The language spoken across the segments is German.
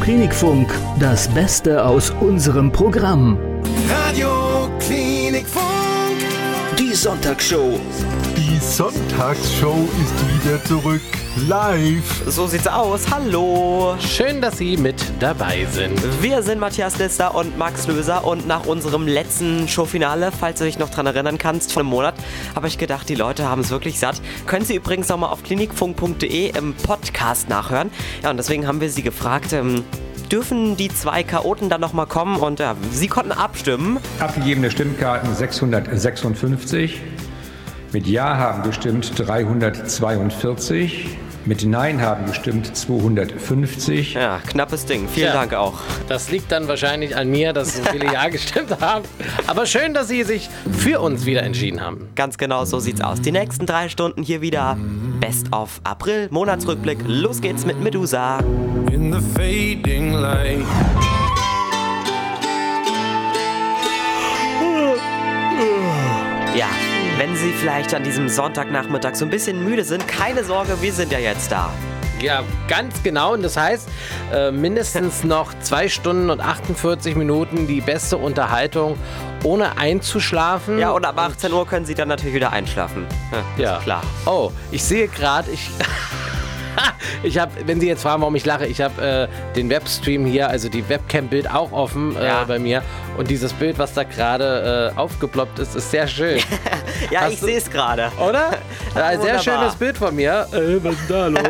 Klinikfunk, das Beste aus unserem Programm. Radio Klinikfunk. Die Sonntagsshow. Die Sonntagsshow ist wieder zurück. Live. So sieht's aus. Hallo. Schön, dass Sie mit dabei sind. Wir sind Matthias Lister und Max Löser und nach unserem letzten Showfinale, falls du dich noch dran erinnern kannst, vor einem Monat, habe ich gedacht, die Leute haben es wirklich satt. Können Sie übrigens nochmal auf klinikfunk.de im Podcast nachhören. Ja, und deswegen haben wir Sie gefragt, ähm, dürfen die zwei Chaoten dann nochmal kommen? Und ja, Sie konnten abstimmen. Abgegebene Stimmkarten 656. Mit Ja haben gestimmt 342. Mit Nein haben gestimmt 250. Ja, knappes Ding. Vielen Ja. Dank auch. Das liegt dann wahrscheinlich an mir, dass so viele Ja gestimmt haben. Aber schön, dass Sie sich für uns wieder entschieden haben. Ganz genau so sieht's aus. Die nächsten drei Stunden hier wieder Best of April, Monatsrückblick. Los geht's mit Medusa. In the fading light. Wenn Sie vielleicht an diesem Sonntagnachmittag so ein bisschen müde sind, keine Sorge, wir sind ja jetzt da. Ja, ganz genau. Und das heißt, äh, mindestens noch zwei Stunden und 48 Minuten die beste Unterhaltung, ohne einzuschlafen. Ja, und ab 18 Uhr können Sie dann natürlich wieder einschlafen. Ja, Ja. klar. Oh, ich sehe gerade, ich. Ich habe, wenn Sie jetzt fragen, warum ich lache, ich habe äh, den Webstream hier, also die Webcam-Bild auch offen äh, Ja. bei mir. Und dieses Bild, was da gerade äh, aufgeploppt ist, ist sehr schön. Ja, Hast ich sehe es gerade. Oder? Ein sehr schönes Bild von mir. Äh, was ist da los?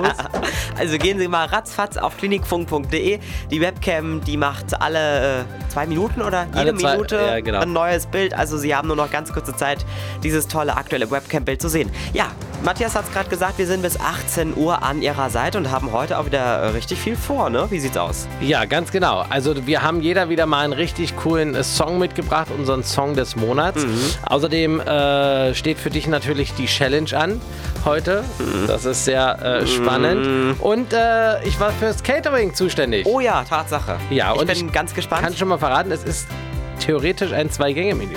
Also gehen Sie mal ratzfatz auf klinikfunk.de. Die Webcam, die macht alle äh, zwei Minuten oder jede Alle zwei- Minute ja, genau. ein neues Bild. Also Sie haben nur noch ganz kurze Zeit, dieses tolle aktuelle Webcam-Bild zu sehen. Ja, Matthias hat es gerade gesagt, wir sind bis 18 Uhr an Ihrer Seite und haben heute auch wieder äh, richtig viel vor, ne? Wie sieht's aus? Ja, ganz genau. Also wir haben jeder wieder mal einen richtig coolen äh, Song mitgebracht, unseren Song des Monats. Mhm. Außerdem äh, steht für dich natürlich die Challenge an heute. Mhm. Das ist sehr äh, spannend. Und äh, ich war fürs Catering zuständig. Oh ja, Tatsache. Ja, ich und bin ich ganz gespannt. Kann schon mal verraten, es ist theoretisch ein Zwei-Gänge-Menü.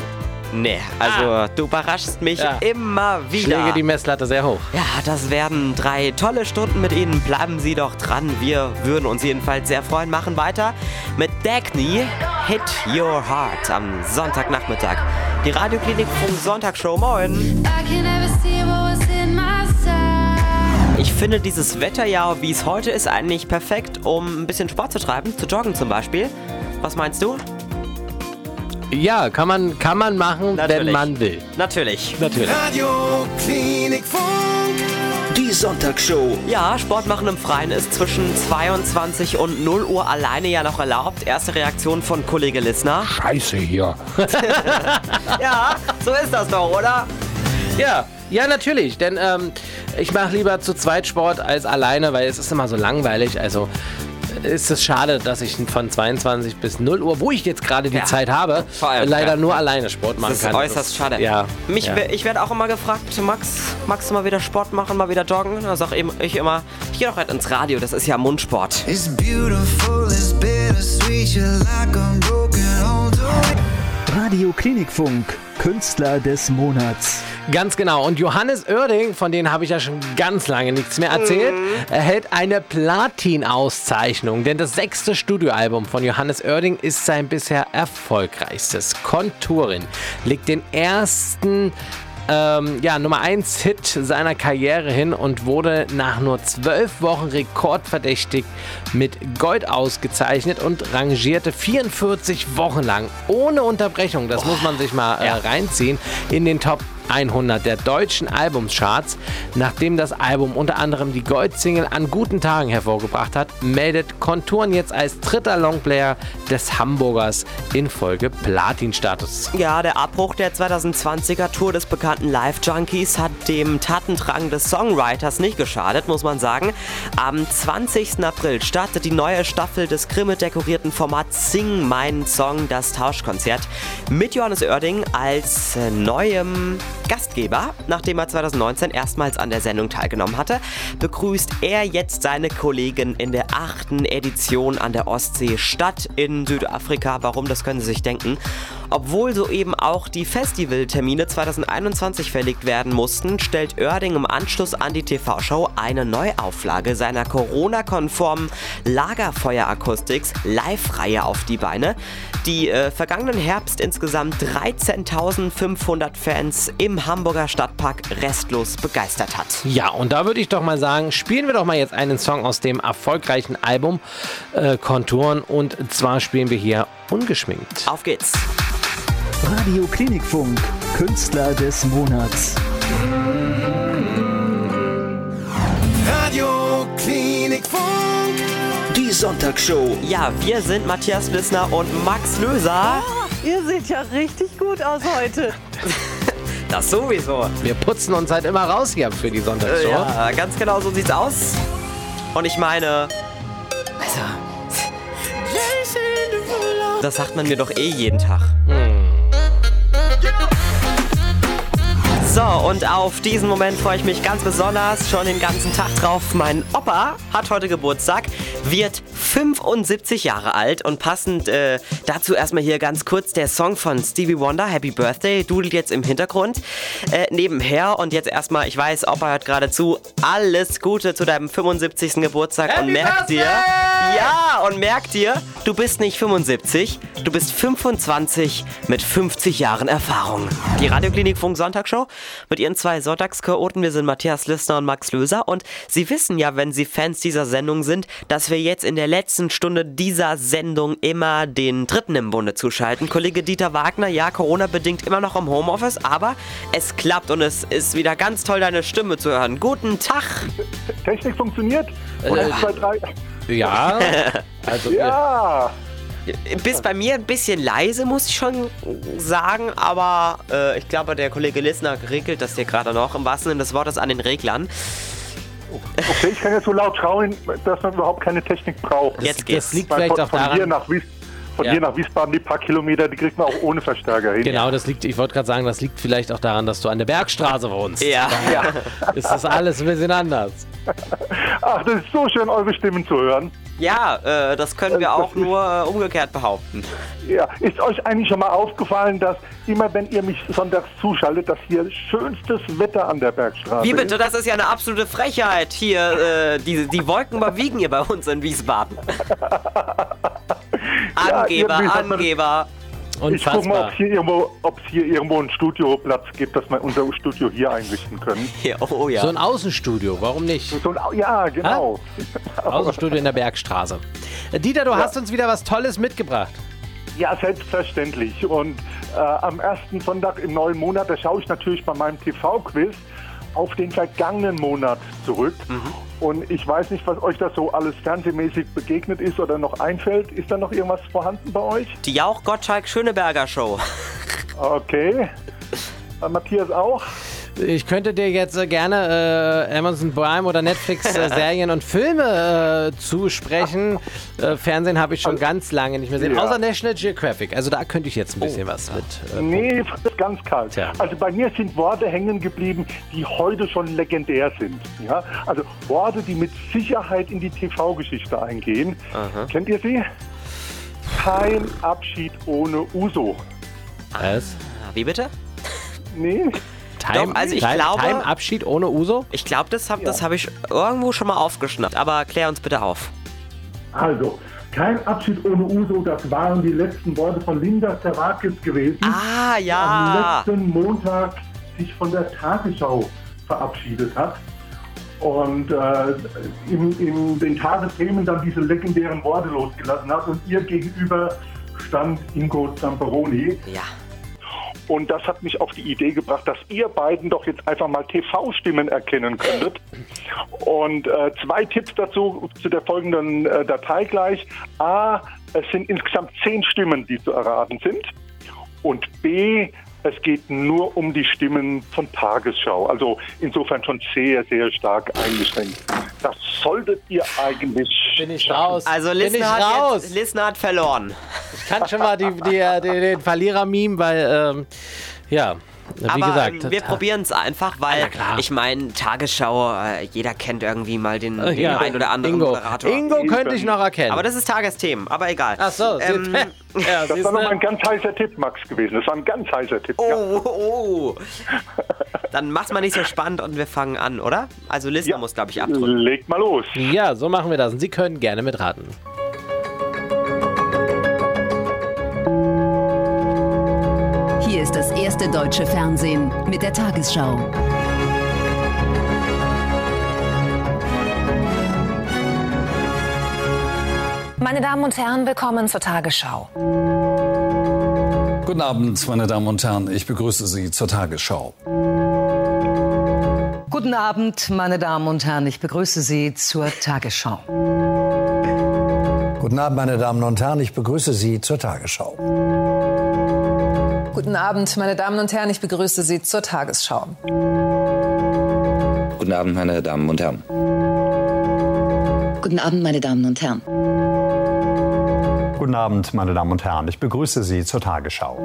Nee, also du überraschst mich Ja. immer Ich wieder. lege die Messlatte sehr hoch. Ja, das werden drei tolle Stunden mit Ihnen. Bleiben Sie doch dran. Wir würden uns jedenfalls sehr freuen. Machen weiter mit Dagny Hit Your Heart am Sonntagnachmittag. Die Radioklinik Funk Sonntagsshow. Moin. I can never see what was in my sight. Ich finde dieses Wetter ja, wie es heute ist, eigentlich perfekt, um ein bisschen Sport zu treiben, zu joggen zum Beispiel. Was meinst du? Ja, kann man, kann man machen, wenn Natürlich. man will. Natürlich. Natürlich. Radio Klinikfunk. Die Sonntagsshow. Ja, Sport machen im Freien ist zwischen 22 und 0 Uhr alleine ja noch erlaubt. Erste Reaktion von Kollege Lissner. Scheiße hier. Ja, so ist das doch, oder? Ja, ja, natürlich. Denn ähm, ich mache lieber zu zweit Sport als alleine, weil es ist immer so langweilig. Also ist es schade, dass ich von 22 bis 0 Uhr, wo ich jetzt gerade die Ja. Zeit habe, allem, leider ja. nur alleine Sport machen Das ist kann. äußerst schade. Ja. Mich, ja. Ich werde auch immer gefragt, Max, magst du mal wieder Sport machen, mal wieder joggen? Da sag eben- ich immer, ich gehe doch halt ins Radio, das ist ja Mundsport. It's beautiful, it's bittersweet. You're like a broken to Radio Klinikfunk, Künstler des Monats. Ganz genau. Und Johannes Oerding, von denen habe ich ja schon ganz lange nichts mehr erzählt, erhält eine Platin-Auszeichnung. Denn das sechste Studioalbum von Johannes Oerding ist sein bisher erfolgreichstes. Konturin legt den ersten ähm, ja, Nummer 1 Hit seiner Karriere hin und wurde nach nur zwölf Wochen rekordverdächtig mit Gold ausgezeichnet und rangierte 44 Wochen lang ohne Unterbrechung, das muss man sich mal äh, reinziehen, in den Top 100 der deutschen Albumcharts. Nachdem das Album unter anderem die Goldsingle an guten Tagen hervorgebracht hat, meldet Konturen jetzt als dritter Longplayer des Hamburgers in Folge Platin-Status. Ja, der Abbruch der 2020er Tour des bekannten Live Junkies hat dem Tatendrang des Songwriters nicht geschadet, muss man sagen. Am 20. April startet die neue Staffel des Grimme-dekorierten Formats Sing meinen Song, das Tauschkonzert, mit Johannes Oerding als neuem Gastgeber. Nachdem er 2019 erstmals an der Sendung teilgenommen hatte, begrüßt er jetzt seine Kollegen in der achten Edition an der Ostsee Stadt in Südafrika. Warum, das können Sie sich denken. Obwohl soeben auch die Festivaltermine 2021 verlegt werden mussten, stellt Oerding im Anschluss an die TV-Show eine Neuauflage seiner Corona-konformen Lagerfeuerakustiks Live-Reihe auf die Beine. Die äh, vergangenen Herbst insgesamt 13.500 Fans im Hamburger Stadtpark restlos begeistert hat. Ja, und da würde ich doch mal sagen, spielen wir doch mal jetzt einen Song aus dem erfolgreichen Album äh, Konturen und zwar spielen wir hier ungeschminkt. Auf geht's! Radio Klinikfunk, Künstler des Monats. Radio Klinikfunk. Die Sonntagsshow. Ja, wir sind Matthias Lissner und Max Löser. Ihr seht ja richtig gut aus heute. Das sowieso. Wir putzen uns halt immer raus hier für die Sonntagsshow. Äh, ja, ganz genau so sieht's aus. Und ich meine, also, das sagt man mir doch eh jeden Tag. So, und auf diesen Moment freue ich mich ganz besonders schon den ganzen Tag drauf. Mein Opa hat heute Geburtstag, wird 75 Jahre alt und passend äh, dazu erstmal hier ganz kurz der Song von Stevie Wonder, Happy Birthday, dudelt jetzt im Hintergrund. Äh, nebenher und jetzt erstmal, ich weiß, Opa hört gerade zu, alles Gute zu deinem 75. Geburtstag und merk dir, ja, und merk dir, du bist nicht 75, du bist 25 mit 50 Jahren Erfahrung. Die Radioklinik Funk Sonntagsshow mit ihren zwei Sonntagschaoten. Wir sind Matthias Lissner und Max Löser und Sie wissen ja, wenn Sie Fans dieser Sendung sind, dass wir jetzt in der letzten Stunde dieser Sendung immer den Dritten im Bunde zuschalten. Kollege Dieter Wagner, ja, Corona-bedingt immer noch im Homeoffice, aber es klappt und es ist wieder ganz toll, deine Stimme zu hören. Guten Tag! Technik funktioniert? Und Äh, zwei, drei. Ja, also Ja, Bist bei mir ein bisschen leise, muss ich schon sagen, aber äh, ich glaube, der Kollege Lissner regelt das hier gerade noch im wahrsten Sinne des Wortes an den Reglern. okay, ich kann jetzt so laut schauen, dass man überhaupt keine Technik braucht. Jetzt das geht's. liegt Weil vielleicht von, auch von, hier daran. nach Wies, von Ja. hier nach Wiesbaden die paar Kilometer, die kriegt man auch ohne Verstärker hin. Genau, das liegt, ich wollte gerade sagen, das liegt vielleicht auch daran, dass du an der Bergstraße wohnst. Ja. Ist das alles ein bisschen anders. Ach, das ist so schön, eure Stimmen zu hören. Ja, äh, das können wir auch nur äh, umgekehrt behaupten. Ja, ist euch eigentlich schon mal aufgefallen, dass immer wenn ihr mich sonntags zuschaltet, dass hier schönstes Wetter an der Bergstraße Wie bitte? Das ist ja eine absolute Frechheit hier. Äh, die, die Wolken überwiegen hier bei uns in Wiesbaden. Ja, Angeber, Angeber. Ich gucke mal, Unfassbar. ob es hier, irgendwo, hier irgendwo einen Studioplatz gibt, dass wir unser Studio hier einrichten können. Hier, oh ja. So ein Außenstudio, warum nicht? So ein, ja, genau. Außenstudio in der Bergstraße. Dieter, du hast uns wieder was Tolles mitgebracht. Ja, selbstverständlich. Und äh, am ersten Sonntag im neuen Monat, da schaue ich natürlich bei meinem TV-Quiz auf den vergangenen Monat zurück. Und ich weiß nicht, was euch das so alles fernsehmäßig begegnet ist oder noch einfällt. Ist da noch irgendwas vorhanden bei euch? Die Jauch Gottschalk Schöneberger Show. Okay. Äh, Matthias auch? Ich könnte dir jetzt äh, gerne äh, Amazon Prime oder Netflix äh, Serien und Filme äh, zusprechen. Äh, Fernsehen habe ich schon ganz lange nicht mehr gesehen, Ja. außer National Geographic. Also da könnte ich jetzt ein bisschen was mit. Äh, Nee, das ist ganz kalt. Tja. Also bei mir sind Worte hängen geblieben, die heute schon legendär sind. Ja? Also Worte, die mit Sicherheit in die TV-Geschichte eingehen. Kennt ihr sie? Kein Abschied ohne Uso. was? Wie bitte? Nee? Time, Doch, also ich Time, glaube- Time Abschied ohne Uso? Ich glaube, das habe das hab ich irgendwo schon mal aufgeschnappt. Aber klär uns bitte auf. Also, kein Abschied ohne Uso, das waren die letzten Worte von Linda Zerwakis gewesen. Ah, am ja. letzten Montag sich von der Tagesschau verabschiedet hat und äh, in, in den Tagesthemen dann diese legendären Worte losgelassen hat und ihr gegenüber stand Ingo Zamperoni. Ja. Und das hat mich auf die Idee gebracht, dass ihr beiden doch jetzt einfach mal TV-Stimmen erkennen könntet. Und äh, zwei Tipps dazu zu der folgenden äh, Datei gleich. A, es sind insgesamt zehn Stimmen, die zu erraten sind. Und B, es geht nur um die Stimmen von Tagesschau. Also insofern schon sehr, sehr stark eingeschränkt. Das solltet ihr eigentlich. Bin ich raus. Also Lissner hat, jetzt, Lissner hat verloren. Ich kann schon mal die, die, die, den Verlierer-Meme, weil, ähm, ja, Wie Aber gesagt, wir ta- probieren es einfach, weil klar. ich meine, Tagesschau, äh, jeder kennt irgendwie mal den, den Ja, ein oder anderen Ingo. Moderator. Ingo könnte ich noch erkennen. Aber das ist Tagesthemen, aber egal. Ach so, Ähm, ja, Das war noch du? ein ganz heißer Tipp, Max, gewesen. Das war ein ganz heißer Tipp. Ja. Oh, oh. Dann mach's mal nicht so spannend und wir fangen an, oder? Also Listen Ja. muss, glaube ich, abdrücken. Legt mal los. Ja, so machen wir das. Und Sie können gerne mitraten. Erste deutsche Fernsehen mit der Tagesschau. Meine Damen und Herren, willkommen zur Tagesschau. Guten Abend, meine Damen und Herren. Ich begrüße Sie zur Tagesschau. Guten Abend, meine Damen und Herren. Ich begrüße Sie zur Tagesschau. Guten Abend, meine Damen und Herren. Ich begrüße Sie zur Tagesschau. Guten Abend, meine Damen und Herren. Ich begrüße Sie zur Tagesschau. Guten Abend, meine Damen und Herren. Guten Abend, meine Damen und Herren. Guten Abend, meine Damen und Herren. Ich begrüße Sie zur Tagesschau.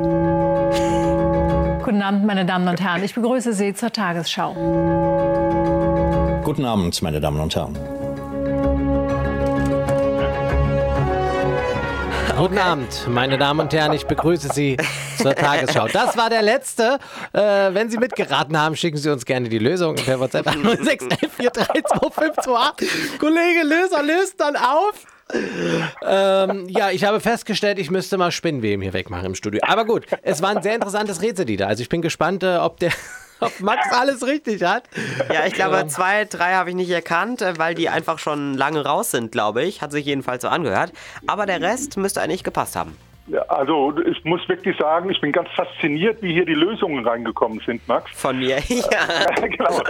Guten Abend, meine Damen und Herren. Ich begrüße Sie zur Tagesschau. Guten Abend, meine Damen und Herren. Guten Abend, meine Damen und Herren. Ich begrüße Sie zur Tagesschau. Das war der letzte. Äh, wenn Sie mitgeraten haben, schicken Sie uns gerne die Lösung per WhatsApp an 0611432528. Kollege Löser löst dann auf. ähm, ja, ich habe festgestellt, ich müsste mal Spinnweben hier wegmachen im Studio. Aber gut, es war ein sehr interessantes Rätsel wieder. Also ich bin gespannt, äh, ob der ob Max alles richtig hat. Ja, ich glaube, zwei, drei habe ich nicht erkannt, äh, weil die einfach schon lange raus sind, glaube ich. Hat sich jedenfalls so angehört. Aber der Rest müsste eigentlich gepasst haben. Ja, Also ich muss wirklich sagen, ich bin ganz fasziniert, wie hier die Lösungen reingekommen sind, Max. Von mir, ja. genau.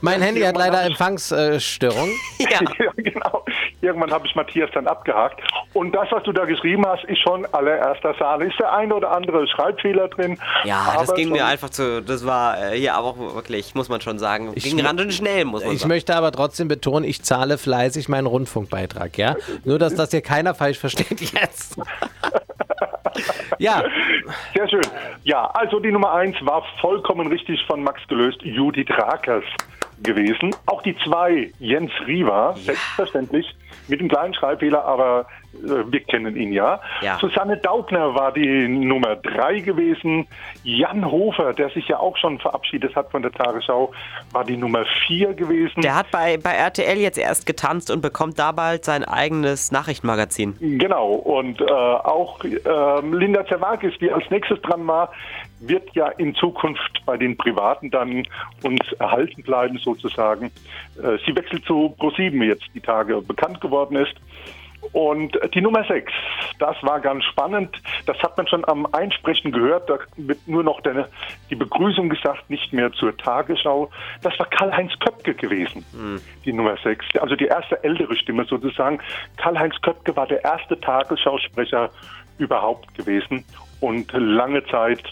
Mein Handy hat leider Empfangsstörung. Ja. genau. Irgendwann habe ich Matthias dann abgehakt. Und das, was du da geschrieben hast, ist schon allererster Sahne. Ist der ein oder andere Schreibfehler drin? Ja, das ging mir einfach zu. Das war äh, hier aber auch wirklich, muss man schon sagen, ging ran und schnell, muss man Ich sagen. möchte aber trotzdem betonen, ich zahle fleißig meinen Rundfunkbeitrag, ja? Nur, dass das hier keiner falsch versteht jetzt. Ja. Sehr schön. Ja, also die Nummer eins war vollkommen richtig von Max gelöst, Judith Rakers gewesen. Auch die zwei, Jens Riva, selbstverständlich, mit einem kleinen Schreibfehler, aber wir kennen ihn ja. Ja. Susanne Daubner war die Nummer drei gewesen. Jan Hofer, der sich ja auch schon verabschiedet hat von der Tagesschau, war die Nummer vier gewesen. Der hat bei, bei RTL jetzt erst getanzt und bekommt da bald sein eigenes Nachrichtenmagazin. Genau, und äh, auch äh, Linda Zerwakis, die als nächstes dran war, wird ja in Zukunft bei den Privaten dann uns erhalten bleiben sozusagen. Äh, sie wechselt zu ProSieben jetzt die Tage bekannt geworden ist. Und die Nummer 6, das war ganz spannend. Das hat man schon am Einsprechen gehört. Da wird nur noch der, die Begrüßung gesagt, nicht mehr zur Tagesschau. Das war Karl-Heinz Köpke gewesen, die Nummer 6. Also die erste ältere Stimme sozusagen. Karl-Heinz Köpke war der erste Tagesschausprecher überhaupt gewesen und lange Zeit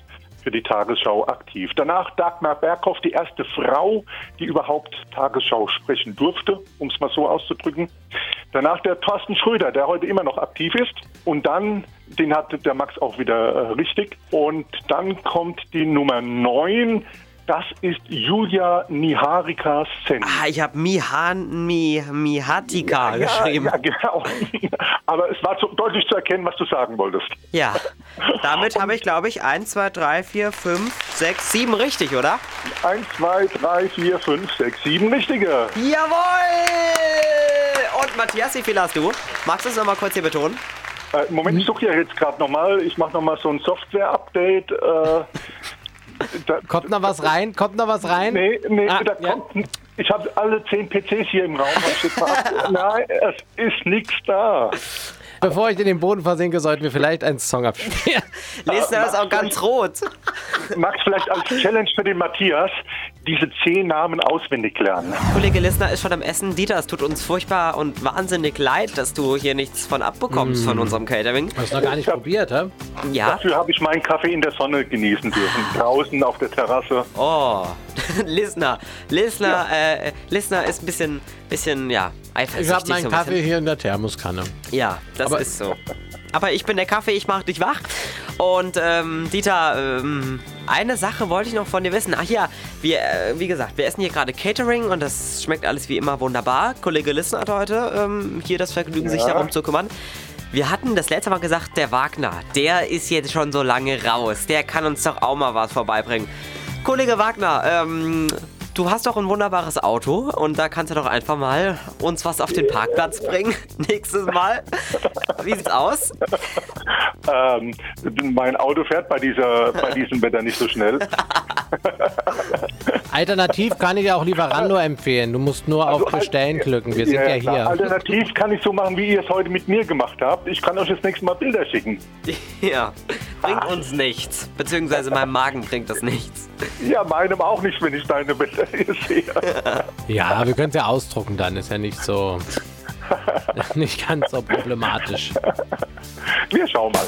für die Tagesschau aktiv. Danach Dagmar Berghoff, die erste Frau, die überhaupt Tagesschau sprechen durfte, um es mal so auszudrücken. Danach der Thorsten Schröder, der heute immer noch aktiv ist. Und dann, den hatte der Max auch wieder äh, richtig. Und dann kommt die Nummer 9. Das ist Julia Niharika Sen. Ah, ich habe Mihan, Mi, Mihatika geschrieben. Ja, genau. Aber es war zu, deutlich zu erkennen, was du sagen wolltest. Ja, damit habe ich, glaube ich, 1, 2, 3, 4, 5, 6, 7 richtig, oder? 1, 2, 3, 4, 5, 6, 7 richtige. Jawohl! Und Matthias, wie viel hast du? Magst du es nochmal kurz hier betonen? Äh, Moment, ich suche ja jetzt gerade nochmal. Ich mache nochmal so ein Software-Update. Äh, da, Kommt noch was rein? Kommt noch was rein? Nee, nee, Ah, da ja. kommt. Ich habe alle zehn PCs hier im Raum. Nein, es ist nichts da. Bevor ich in den Boden versinke, sollten wir vielleicht einen Song abspielen. Lesner ist auch ganz rot. Max, vielleicht als Challenge für den Matthias, diese zehn Namen auswendig lernen. Kollege Lissner ist schon am Essen. Dieter, es tut uns furchtbar und wahnsinnig leid, dass du hier nichts von abbekommst Mm. von unserem Catering. Hast du noch gar nicht probiert, hä? Ja. Dafür habe ich meinen Kaffee in der Sonne genießen dürfen. Draußen auf der Terrasse. Oh, Lissner. Lissner, äh, Lissner ist ein bisschen, bisschen, ja, eifersüchtig. Ich habe meinen so Kaffee hier in der Thermoskanne. Ja, das Aber- ist so. Aber ich bin der Kaffee, ich mach dich wach. Und ähm, Dieter, ähm, eine Sache wollte ich noch von dir wissen. Ach ja, wir, äh, wie gesagt, wir essen hier gerade Catering und das schmeckt alles wie immer wunderbar. Kollege Lissen hat heute ähm, hier das Vergnügen, sich Ja. darum zu kümmern. Wir hatten das letzte Mal gesagt, der Wagner, der ist jetzt schon so lange raus. Der kann uns doch auch mal was vorbeibringen. Kollege Wagner, ähm, du hast doch ein wunderbares Auto und da kannst du doch einfach mal uns was auf den Parkplatz bringen. Nächstes Mal. Wie sieht's aus? Ähm, mein Auto fährt bei, dieser, bei diesem Wetter nicht so schnell. Alternativ kann ich dir auch Lieferando empfehlen. Du musst nur auf Bestellen klicken. Wir sind ja, klar. hier. Alternativ kann ich so machen, wie ihr es heute mit mir gemacht habt. Ich kann euch das nächste Mal Bilder schicken. Ja, bringt uns nichts. Beziehungsweise meinem Magen bringt das nichts. Ja, meinem auch nicht, wenn ich deine Bilder hier sehe. Ja, wir können es ja ausdrucken dann. Ist ja nicht so. nicht ganz so problematisch. Wir schauen mal.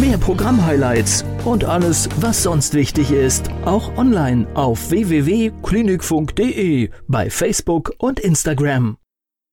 Mehr Programm-Highlights und alles, was sonst wichtig ist, auch online auf www.klinikfunk.de, bei Facebook und Instagram.